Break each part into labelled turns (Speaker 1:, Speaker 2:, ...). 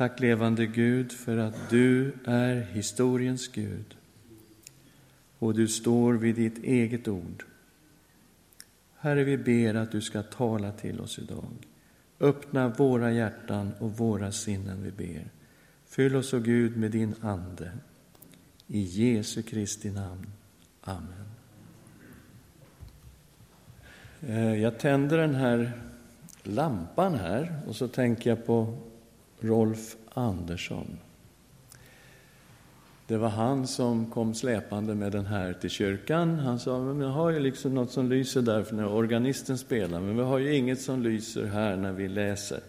Speaker 1: Tack levande Gud för att du är historiens Gud och du står vid ditt eget ord. Herre, vi ber att du ska tala till oss idag. Öppna våra hjärtan och våra sinnen, vi ber. Fyll oss, o Gud, med din Ande. I Jesu Kristi namn. Amen. Eh, jag tänder den här lampan här och så tänker jag på Rolf Andersson. Det var han som kom släpande med den här till kyrkan. Han sa, men jag har ju liksom något som lyser där för när organisten spelar, men vi har ju inget som lyser här när vi läser.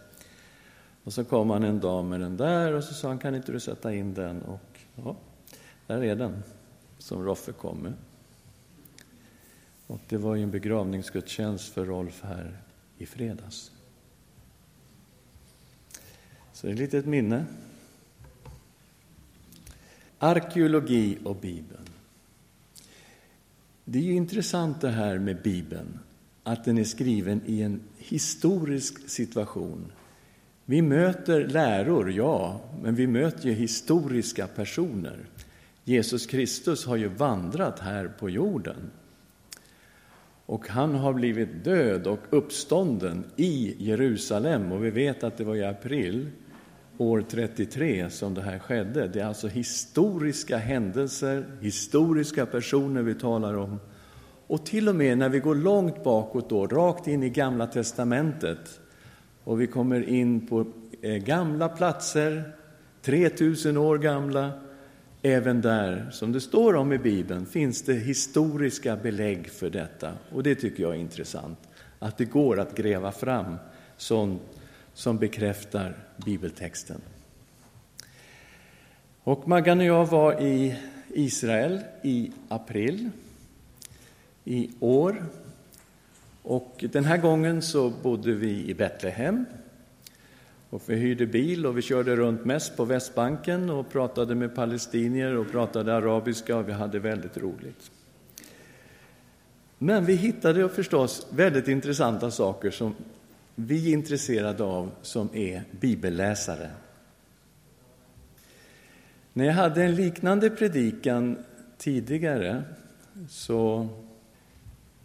Speaker 1: Och så kom han en dag med den där och så sa han, kan inte du sätta in den? Och ja, där är den, som Roffe kom med. Och det var ju en begravningsgudstjänst för Rolf här i fredags. Så det är ett litet minne. Arkeologi och Bibeln. Det är ju intressant det här med Bibeln, att den är skriven i en historisk situation. Vi möter läror, ja, men vi möter ju historiska personer. Jesus Kristus har ju vandrat här på jorden. Och han har blivit död och uppstånden i Jerusalem och vi vet att det var i april år 33 som det här skedde. Det är alltså historiska händelser, historiska personer vi talar om. Och till och med när vi går långt bakåt, då, rakt in i Gamla testamentet och vi kommer in på eh, gamla platser, 3000 år gamla, även där, som det står om i Bibeln, finns det historiska belägg för detta. Och det tycker jag är intressant, att det går att gräva fram sånt som bekräftar bibeltexten. Och Maggan och jag var i Israel i april i år. Och den här gången så bodde vi i Betlehem. Och vi hyrde bil och vi körde runt mest på Västbanken och pratade med palestinier och pratade arabiska och vi hade väldigt roligt. Men vi hittade förstås väldigt intressanta saker som vi är intresserade av som är bibelläsare. När jag hade en liknande predikan tidigare så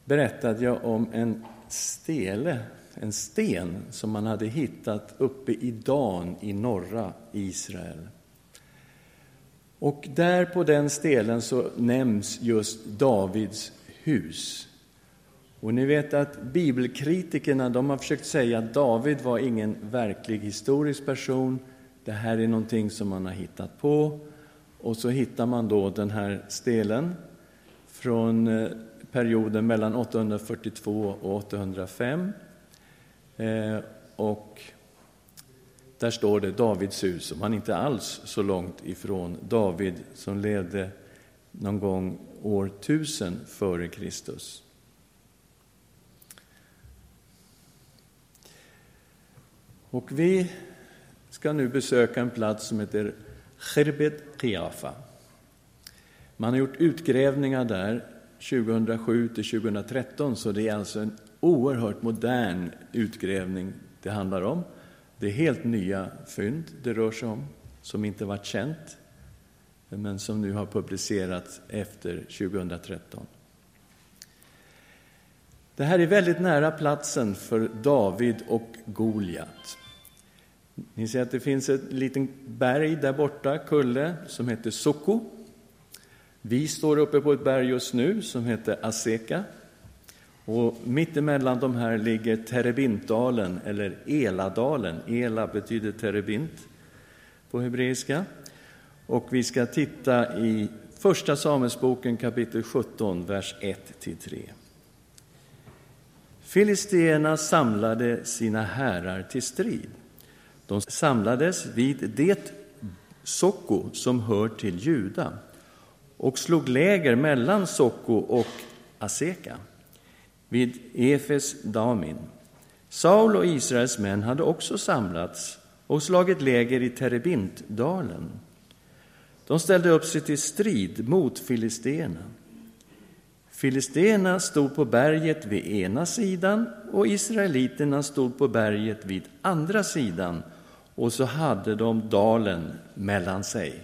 Speaker 1: berättade jag om en stele, en sten som man hade hittat uppe i Dan i norra Israel. Och där på den stelen så nämns just Davids hus. Och ni vet att bibelkritikerna de har försökt säga att David var ingen verklig historisk person. Det här är någonting som man har hittat på. Och så hittar man då den här stelen från eh, perioden mellan 842 och 805. Eh, och där står det Davids hus, och man är inte alls så långt ifrån David som levde någon gång år 1000 före Kristus. Och vi ska nu besöka en plats som heter Khirbet Qiafa. Man har gjort utgrävningar där 2007 till 2013, så det är alltså en oerhört modern utgrävning det handlar om. Det är helt nya fynd det rör sig om, som inte varit känt, men som nu har publicerats efter 2013. Det här är väldigt nära platsen för David och Goliat. Ni ser att det finns ett litet berg där borta, kulle, som heter Soko. Vi står uppe på ett berg just nu som heter Aseka. Och mittemellan de här ligger Terebintdalen, eller Eladalen. Ela betyder terebint på hebreiska. Och vi ska titta i Första Samuelsboken kapitel 17, vers 1-3. Filisteerna samlade sina härar till strid. De samlades vid det Socko som hör till Juda och slog läger mellan Socko och Aseka vid Efes Damin. Saul och Israels män hade också samlats och slagit läger i Terebintdalen. De ställde upp sig till strid mot filisteerna. Filisteerna stod på berget vid ena sidan och israeliterna stod på berget vid andra sidan och så hade de dalen mellan sig.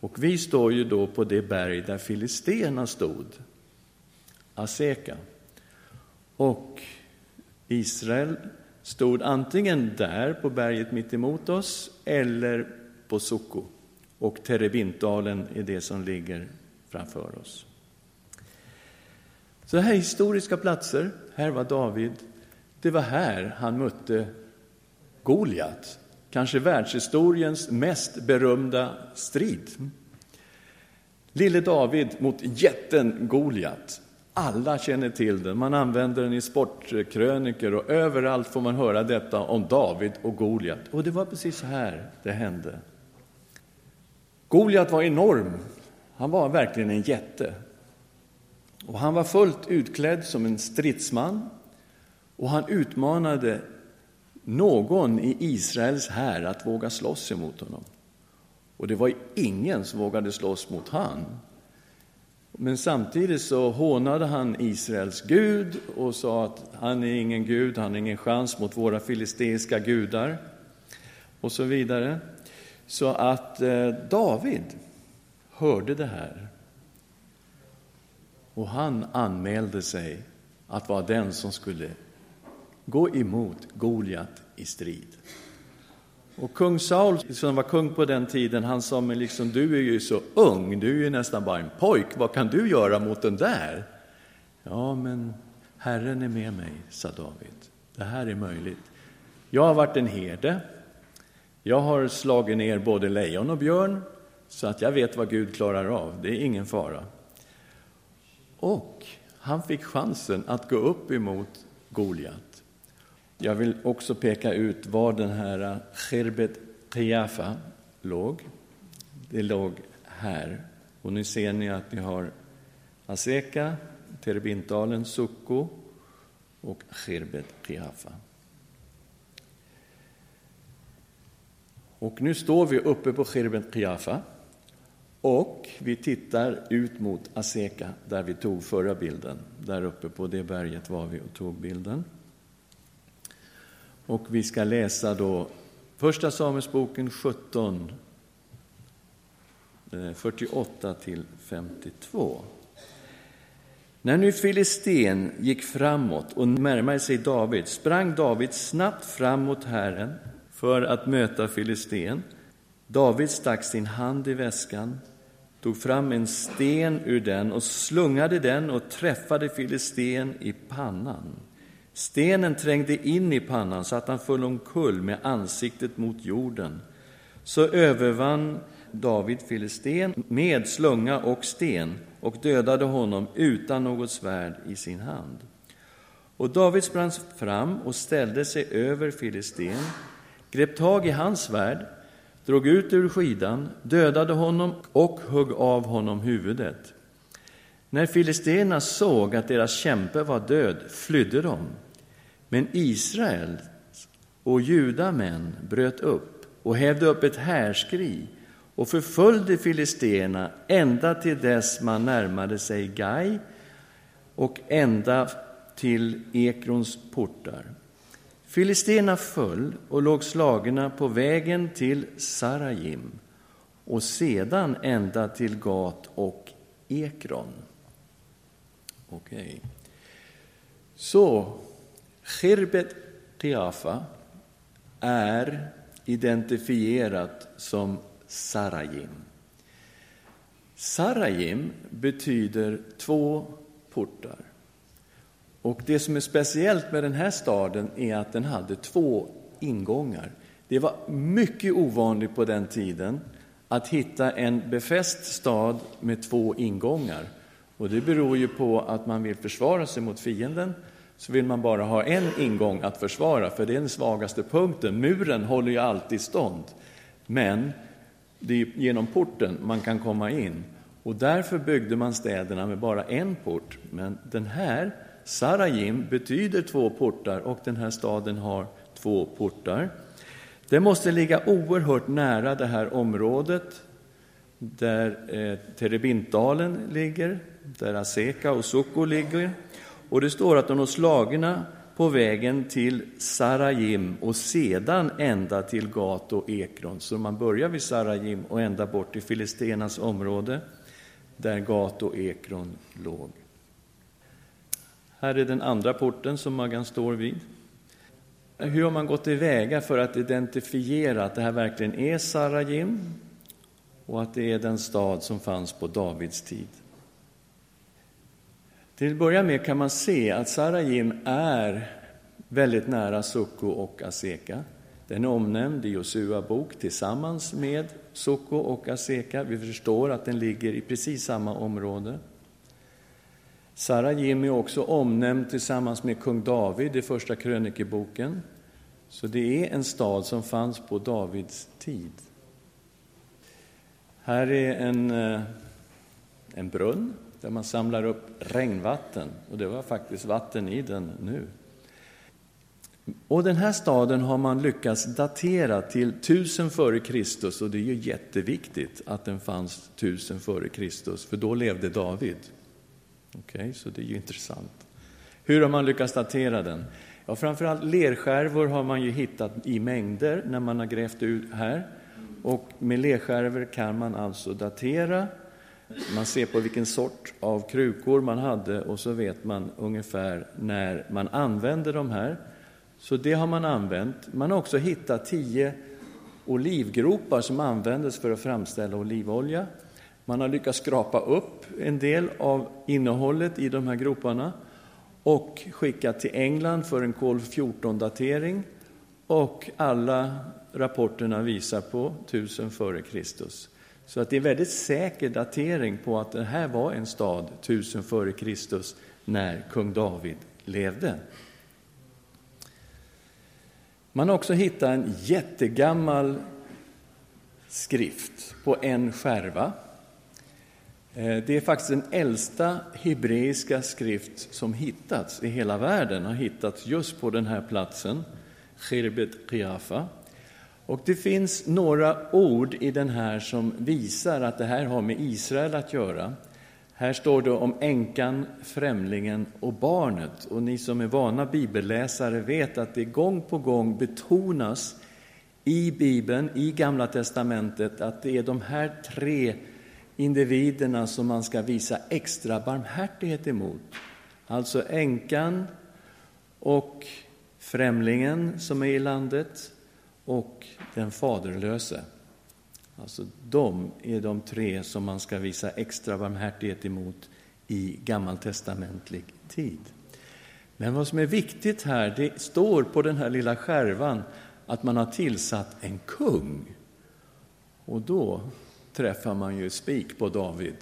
Speaker 1: Och vi står ju då på det berg där filisteerna stod, Aseka. Och Israel stod antingen där på berget mitt emot oss eller på Soko. Och Terebintdalen är det som ligger framför oss. Så här historiska platser, här var David. Det var här han mötte Goliat, kanske världshistoriens mest berömda strid. Lille David mot jätten Goliat. Alla känner till den, man använder den i sportkröniker och överallt får man höra detta om David och Goliat. Och det var precis så här det hände. Goliat var enorm, han var verkligen en jätte. Och han var fullt utklädd som en stridsman och han utmanade någon i Israels här att våga slåss emot honom. Och det var ingen som vågade slåss mot han. Men samtidigt så hånade han Israels Gud och sa att han är ingen Gud, han har ingen chans mot våra filisteiska gudar och så vidare. Så att eh, David hörde det här och han anmälde sig att vara den som skulle gå emot Goliat i strid. Och kung Saul, som var kung på den tiden, han sa, men liksom, du är ju så ung, du är ju nästan bara en pojk, vad kan du göra mot den där? Ja, men Herren är med mig, sa David. Det här är möjligt. Jag har varit en herde. Jag har slagit ner både lejon och björn, så att jag vet vad Gud klarar av. Det är ingen fara. Och han fick chansen att gå upp emot Goliat. Jag vill också peka ut var den här Cherbet Qiyafa låg. Det låg här. Och nu ser ni att vi har Aseka, Terebintdalen, Sukko och Cherbet Qiyafa. Och nu står vi uppe på Cherbet Qiyafa Och vi tittar ut mot Aseka, där vi tog förra bilden. Där uppe på det berget var vi och tog bilden. Och vi ska läsa då Första Samuelsboken 17, 48 eh, till 52. När nu Filisten gick framåt och närmade sig David sprang David snabbt fram mot Herren för att möta Filisten. David stack sin hand i väskan tog fram en sten ur den och slungade den och träffade filisten i pannan. Stenen trängde in i pannan så att han föll omkull med ansiktet mot jorden. Så övervann David filisten med slunga och sten och dödade honom utan något svärd i sin hand. Och David sprang fram och ställde sig över filisten, grep tag i hans svärd drog ut ur skidan, dödade honom och högg av honom huvudet. När filisterna såg att deras kämpe var död flydde de. Men Israel och judamän bröt upp och hävde upp ett härskri och förföljde filisterna ända till dess man närmade sig Gai och ända till Ekrons portar. Filisterna föll och låg slagna på vägen till Sarajim och sedan ända till Gat och Ekron. Okej. Okay. Så, Khirbet Tiafa är identifierat som Sarajim. Sarajim betyder två portar. Och det som är speciellt med den här staden är att den hade två ingångar. Det var mycket ovanligt på den tiden att hitta en befäst stad med två ingångar. Och det beror ju på att man vill försvara sig mot fienden, så vill man bara ha en ingång att försvara, för det är den svagaste punkten. Muren håller ju alltid stånd, men det är genom porten man kan komma in. Och därför byggde man städerna med bara en port, men den här Sarajim betyder två portar och den här staden har två portar. Det måste ligga oerhört nära det här området där eh, Terebintdalen ligger, där Aseka och Soko ligger. Och det står att de var slagna på på vägen till Sarajim och sedan ända till Gat och Ekron. Så man börjar vid Sarajim och ända bort till Filistenas område där Gat och Ekron låg. Här är den andra porten som Maggan står vid. Hur har man gått tillväga för att identifiera att det här verkligen är Sarajim och att det är den stad som fanns på Davids tid? Till att börja med kan man se att Sarajim är väldigt nära Sukko och Aseka. Den är omnämnd i Josua bok tillsammans med Sukko och Aseka. Vi förstår att den ligger i precis samma område. Sarajim är också omnämnd tillsammans med kung David i Första krönikeboken. Så det är en stad som fanns på Davids tid. Här är en, eh, en brunn där man samlar upp regnvatten, och det var faktiskt vatten i den nu. Och den här staden har man lyckats datera till 1000 före Kristus och det är ju jätteviktigt att den fanns 1000 före Kristus, för då levde David. Okej, okay, så det är ju intressant. Hur har man lyckats datera den? Ja, framförallt lerskärvor har man ju hittat i mängder när man har grävt ut här. Och med lerskärvor kan man alltså datera. Man ser på vilken sort av krukor man hade och så vet man ungefär när man använde de här. Så det har man använt. Man har också hittat tio olivgropar som användes för att framställa olivolja. Man har lyckats skrapa upp en del av innehållet i de här groparna och skickat till England för en kol 14-datering. Och alla rapporterna visar på 1000 före Kristus. Så att det är en väldigt säker datering på att det här var en stad 1000 före Kristus när kung David levde. Man har också hittat en jättegammal skrift på en skärva. Eh, det är faktiskt den äldsta hebreiska skrift som hittats i hela världen, har hittats just på den här platsen, Khirbet Qiafa. Och det finns några ord i den här som visar att det här har med Israel att göra. Här står det om änkan, främlingen och barnet. Och ni som är vana bibelläsare vet att det gång på gång betonas i Bibeln, i Gamla testamentet, att det är de här tre individerna som man ska visa extra barmhärtighet emot. Alltså änkan och främlingen som är i landet och den faderlöse. Alltså de är de tre som man ska visa extra barmhärtighet emot i gammaltestamentlig tid. Men vad som är viktigt här, det står på den här lilla skärvan att man har tillsatt en kung. Och då träffar man ju spik på David.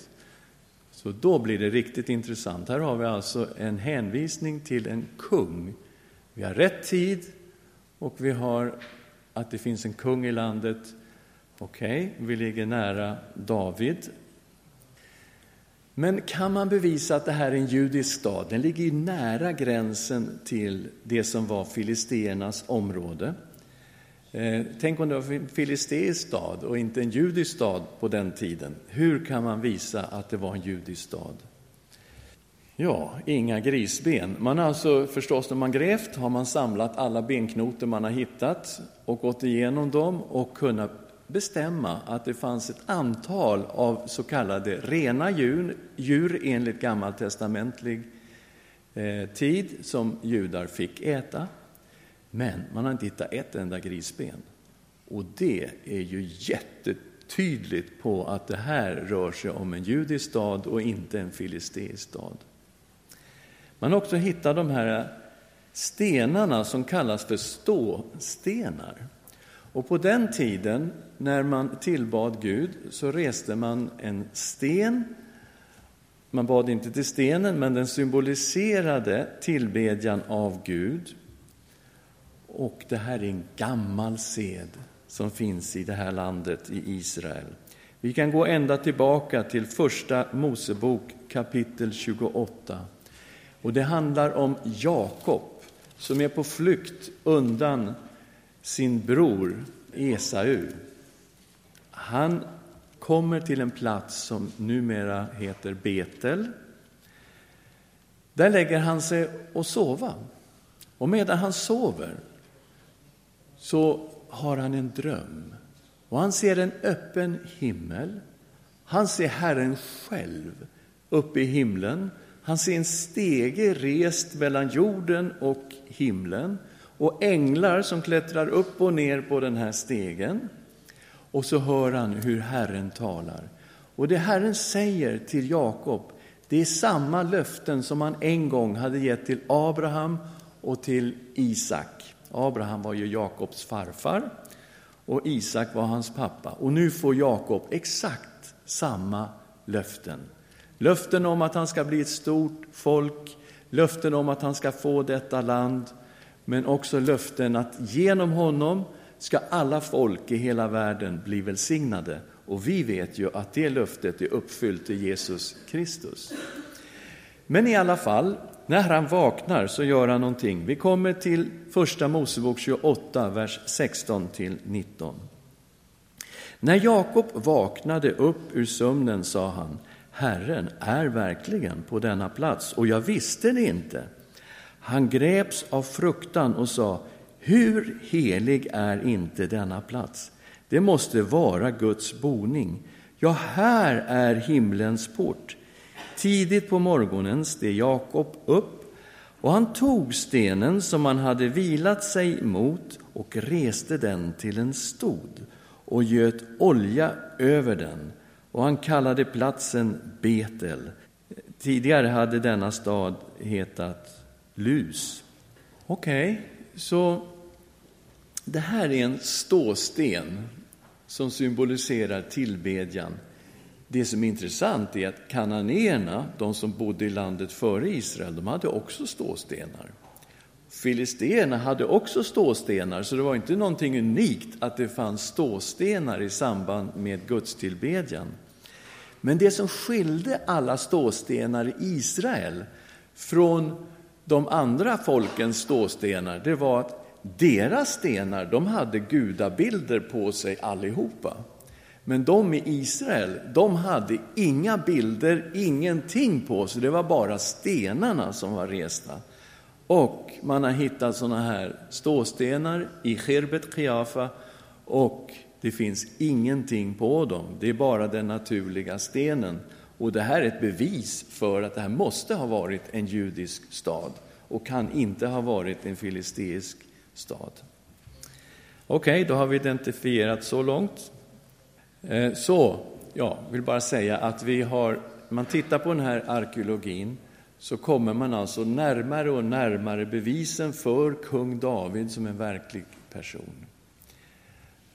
Speaker 1: Så då blir det riktigt intressant. Här har vi alltså en hänvisning till en kung. Vi har rätt tid och vi har att det finns en kung i landet. Okej, okay, vi ligger nära David. Men kan man bevisa att det här är en judisk stad? Den ligger ju nära gränsen till det som var filisteernas område. Eh, tänk om det var en filisteisk stad och inte en judisk stad på den tiden. Hur kan man visa att det var en judisk stad? Ja, inga grisben. Man har alltså förstås när man grävt har man samlat alla benknotor man har hittat och gått igenom dem och kunnat bestämma att det fanns ett antal av så kallade rena djur, djur enligt gammaltestamentlig eh, tid som judar fick äta. Men man har inte hittat ett enda grisben. Och det är ju jättetydligt på att det här rör sig om en judisk stad och inte en filisteisk stad. Man har också hittat de här stenarna som kallas för ståstenar. Och på den tiden, när man tillbad Gud, så reste man en sten. Man bad inte till stenen, men den symboliserade tillbedjan av Gud. Och det här är en gammal sed som finns i det här landet, i Israel. Vi kan gå ända tillbaka till Första Mosebok kapitel 28. Och det handlar om Jakob som är på flykt undan sin bror Esau. Han kommer till en plats som numera heter Betel. Där lägger han sig och sova. Och medan han sover så har han en dröm. Och han ser en öppen himmel. Han ser Herren själv uppe i himlen. Han ser en stege rest mellan jorden och himlen och änglar som klättrar upp och ner på den här stegen. Och så hör han hur Herren talar. Och det Herren säger till Jakob, det är samma löften som han en gång hade gett till Abraham och till Isak. Abraham var ju Jakobs farfar och Isak var hans pappa. Och nu får Jakob exakt samma löften. Löften om att han ska bli ett stort folk, löften om att han ska få detta land, men också löften att genom honom ska alla folk i hela världen bli välsignade. Och vi vet ju att det löftet är uppfyllt i Jesus Kristus. Men i alla fall, när han vaknar så gör han någonting. Vi kommer till Första Mosebok 28, vers 16 till 19. När Jakob vaknade upp ur sömnen sa han, Herren är verkligen på denna plats, och jag visste det inte. Han greps av fruktan och sa, hur helig är inte denna plats? Det måste vara Guds boning. Ja, här är himlens port. Tidigt på morgonen steg Jakob upp och han tog stenen som han hade vilat sig mot och reste den till en stod och göt olja över den och han kallade platsen Betel. Tidigare hade denna stad hetat Lus. Okej, okay, så det här är en ståsten som symboliserar tillbedjan. Det som är intressant är att kananéerna, de som bodde i landet före Israel, de hade också ståstenar. Filisterna hade också ståstenar, så det var inte någonting unikt att det fanns ståstenar i samband med gudstillbedjan. Men det som skilde alla ståstenar i Israel från de andra folkens ståstenar, det var att deras stenar, de hade gudabilder på sig allihopa. Men de i Israel, de hade inga bilder, ingenting på sig. Det var bara stenarna som var resta. Och man har hittat sådana här ståstenar i Khirbet Chiafa och det finns ingenting på dem. Det är bara den naturliga stenen. Och det här är ett bevis för att det här måste ha varit en judisk stad och kan inte ha varit en filisteisk stad. Okej, okay, då har vi identifierat så långt. Eh, så, jag vill bara säga att vi har, man tittar på den här arkeologin så kommer man alltså närmare och närmare bevisen för kung David som en verklig person.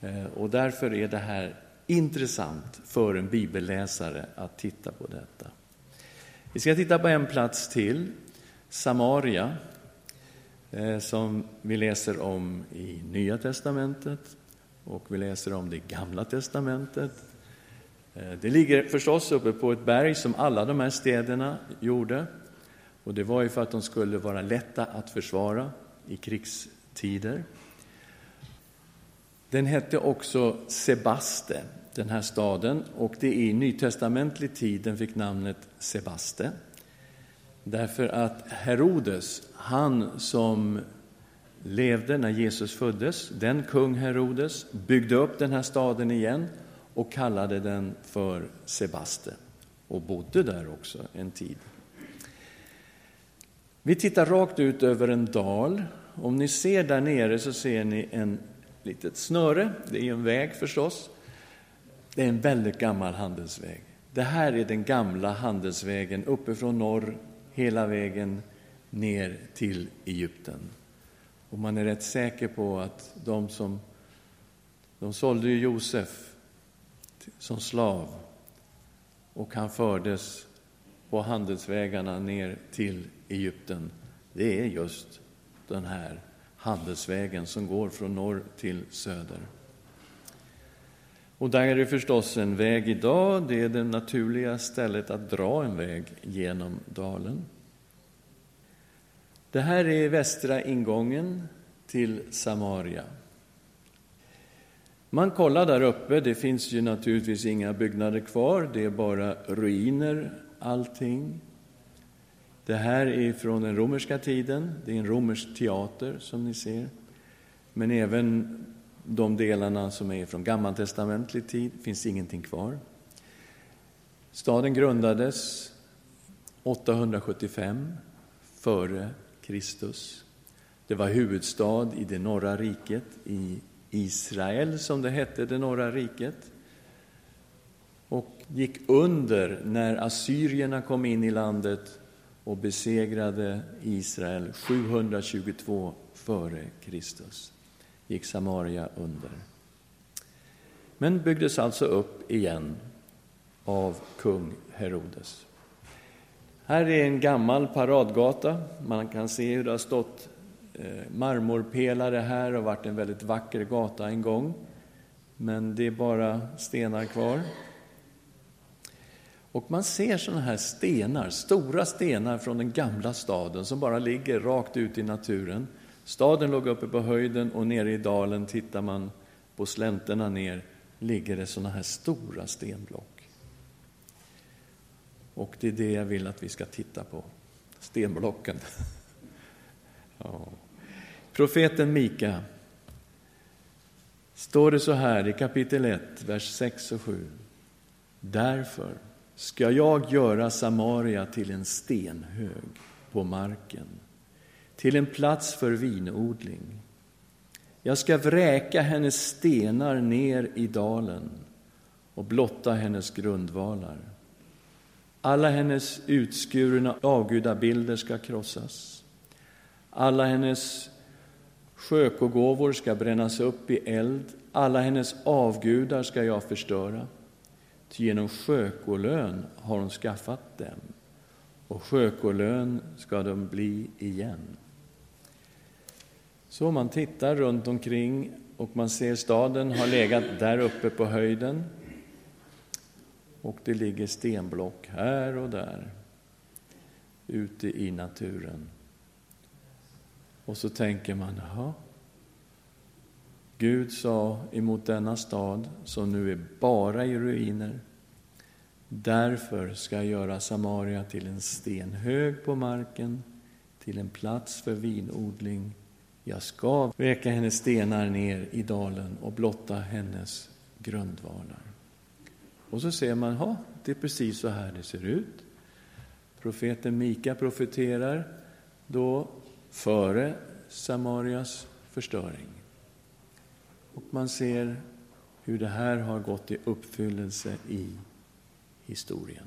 Speaker 1: Eh, och därför är det här intressant för en bibelläsare att titta på detta. Vi ska titta på en plats till, Samaria, eh, som vi läser om i Nya testamentet och vi läser om det i Gamla testamentet. Eh, det ligger förstås uppe på ett berg som alla de här städerna gjorde. Och det var ju för att de skulle vara lätta att försvara i krigstider. Den hette också Sebaste, den här staden, och det är i nytestamentlig tid den fick namnet Sebaste. Därför att Herodes, han som levde när Jesus föddes, den kung Herodes, byggde upp den här staden igen och kallade den för Sebaste och bodde där också en tid. Vi tittar rakt ut över en dal. Om ni ser där nere så ser ni en litet snöre. Det är en väg förstås. Det är en väldigt gammal handelsväg. Det här är den gamla handelsvägen uppifrån norr hela vägen ner till Egypten. Och man är rätt säker på att de som de sålde ju Josef som slav och han fördes på handelsvägarna ner till Egypten. Det är just den här handelsvägen som går från norr till söder. Och där är det förstås en väg idag, det är det naturliga stället att dra en väg genom dalen. Det här är västra ingången till Samaria. Man kollar där uppe, det finns ju naturligtvis inga byggnader kvar, det är bara ruiner allting. Det här är från den romerska tiden. Det är en romersk teater, som ni ser. Men även de delarna som är från gammaltestamentlig tid finns ingenting kvar. Staden grundades 875 före Kristus. Det var huvudstad i det norra riket, i Israel som det hette, det norra riket. Och gick under när assyrierna kom in i landet och besegrade Israel 722 före Kristus. Gick Samaria under. Men byggdes alltså upp igen av kung Herodes. Här är en gammal paradgata. Man kan se hur det har stått eh, marmorpelare här och varit en väldigt vacker gata en gång. Men det är bara stenar kvar. Och man ser sådana här stenar, stora stenar från den gamla staden som bara ligger rakt ut i naturen. Staden låg uppe på höjden och nere i dalen tittar man på slänterna ner ligger det sådana här stora stenblock. Och det är det jag vill att vi ska titta på, stenblocken. ja. Profeten Mika står det så här i kapitel 1, vers 6 och 7. Därför ska jag göra Samaria till en stenhög på marken, till en plats för vinodling. Jag ska vräka hennes stenar ner i dalen och blotta hennes grundvalar. Alla hennes utskurna avgudabilder ska krossas. Alla hennes sjökogåvor ska brännas upp i eld. Alla hennes avgudar ska jag förstöra. Ty genom skökolön har hon skaffat dem, och skökolön ska de bli igen. Så man tittar runt omkring och man ser staden har legat där uppe på höjden. Och det ligger stenblock här och där, ute i naturen. Och så tänker man, jaha, Gud sa emot denna stad, som nu är bara i ruiner, därför ska jag göra Samaria till en stenhög på marken, till en plats för vinodling. Jag ska väcka hennes stenar ner i dalen och blotta hennes grundvalar. Och så ser man, ja, det är precis så här det ser ut. Profeten Mika profeterar då före Samarias förstöring. Och man ser hur det här har gått i uppfyllelse i historien.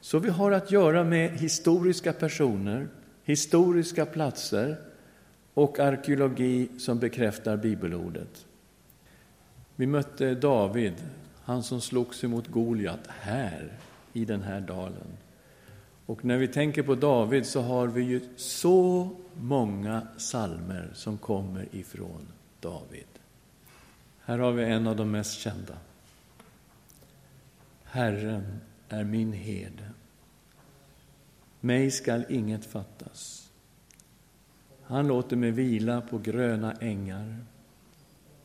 Speaker 1: Så vi har att göra med historiska personer, historiska platser och arkeologi som bekräftar bibelordet. Vi mötte David, han som slogs emot Goliat, här i den här dalen. Och när vi tänker på David så har vi ju så många salmer som kommer ifrån David. Här har vi en av de mest kända. Herren är min herde. Mig skall inget fattas. Han låter mig vila på gröna ängar.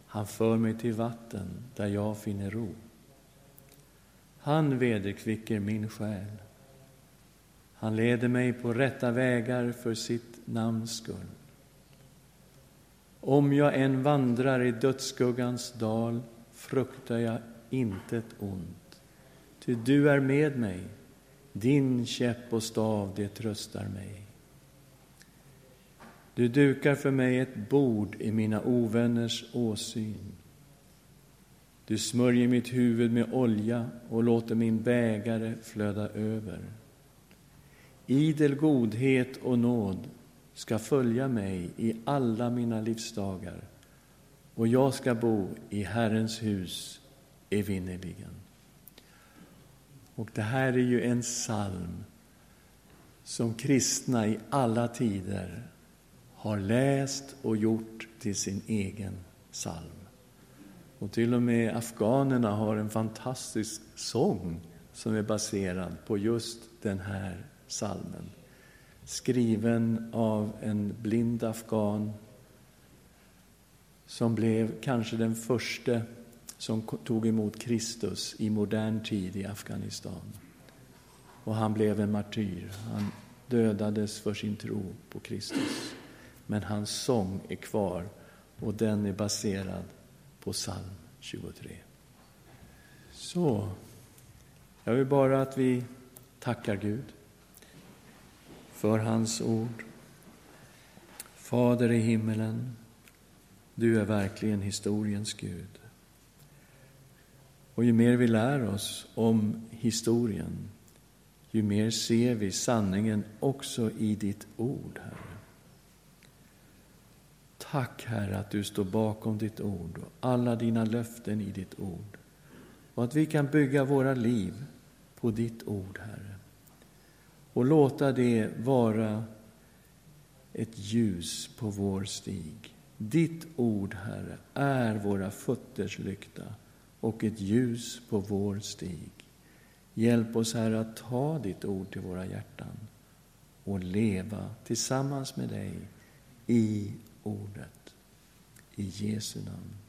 Speaker 1: Han för mig till vatten där jag finner ro. Han vederkvicker min själ. Han leder mig på rätta vägar för sitt namns skull. Om jag än vandrar i dödsskuggans dal fruktar jag intet ont. Ty du är med mig, din käpp och stav, det tröstar mig. Du dukar för mig ett bord i mina ovänners åsyn. Du smörjer mitt huvud med olja och låter min bägare flöda över. Idel godhet och nåd ska följa mig i alla mina livsdagar och jag ska bo i Herrens hus evinnerligen. Och det här är ju en psalm som kristna i alla tider har läst och gjort till sin egen psalm. Och till och med afghanerna har en fantastisk sång som är baserad på just den här psalmen skriven av en blind afghan som blev kanske den första som tog emot Kristus i modern tid i Afghanistan. och han blev en martyr. Han dödades för sin tro på Kristus. Men hans sång är kvar och den är baserad på psalm 23. Så, jag vill bara att vi tackar Gud för hans ord. Fader i himmelen, du är verkligen historiens Gud. Och ju mer vi lär oss om historien, ju mer ser vi sanningen också i ditt ord, Herre. Tack, Herre, att du står bakom ditt ord och alla dina löften i ditt ord och att vi kan bygga våra liv på ditt ord, Herre. Och låta det vara ett ljus på vår stig. Ditt ord, Herre, är våra fötters lykta och ett ljus på vår stig. Hjälp oss, Herre, att ta ditt ord till våra hjärtan och leva tillsammans med dig i ordet. I Jesu namn.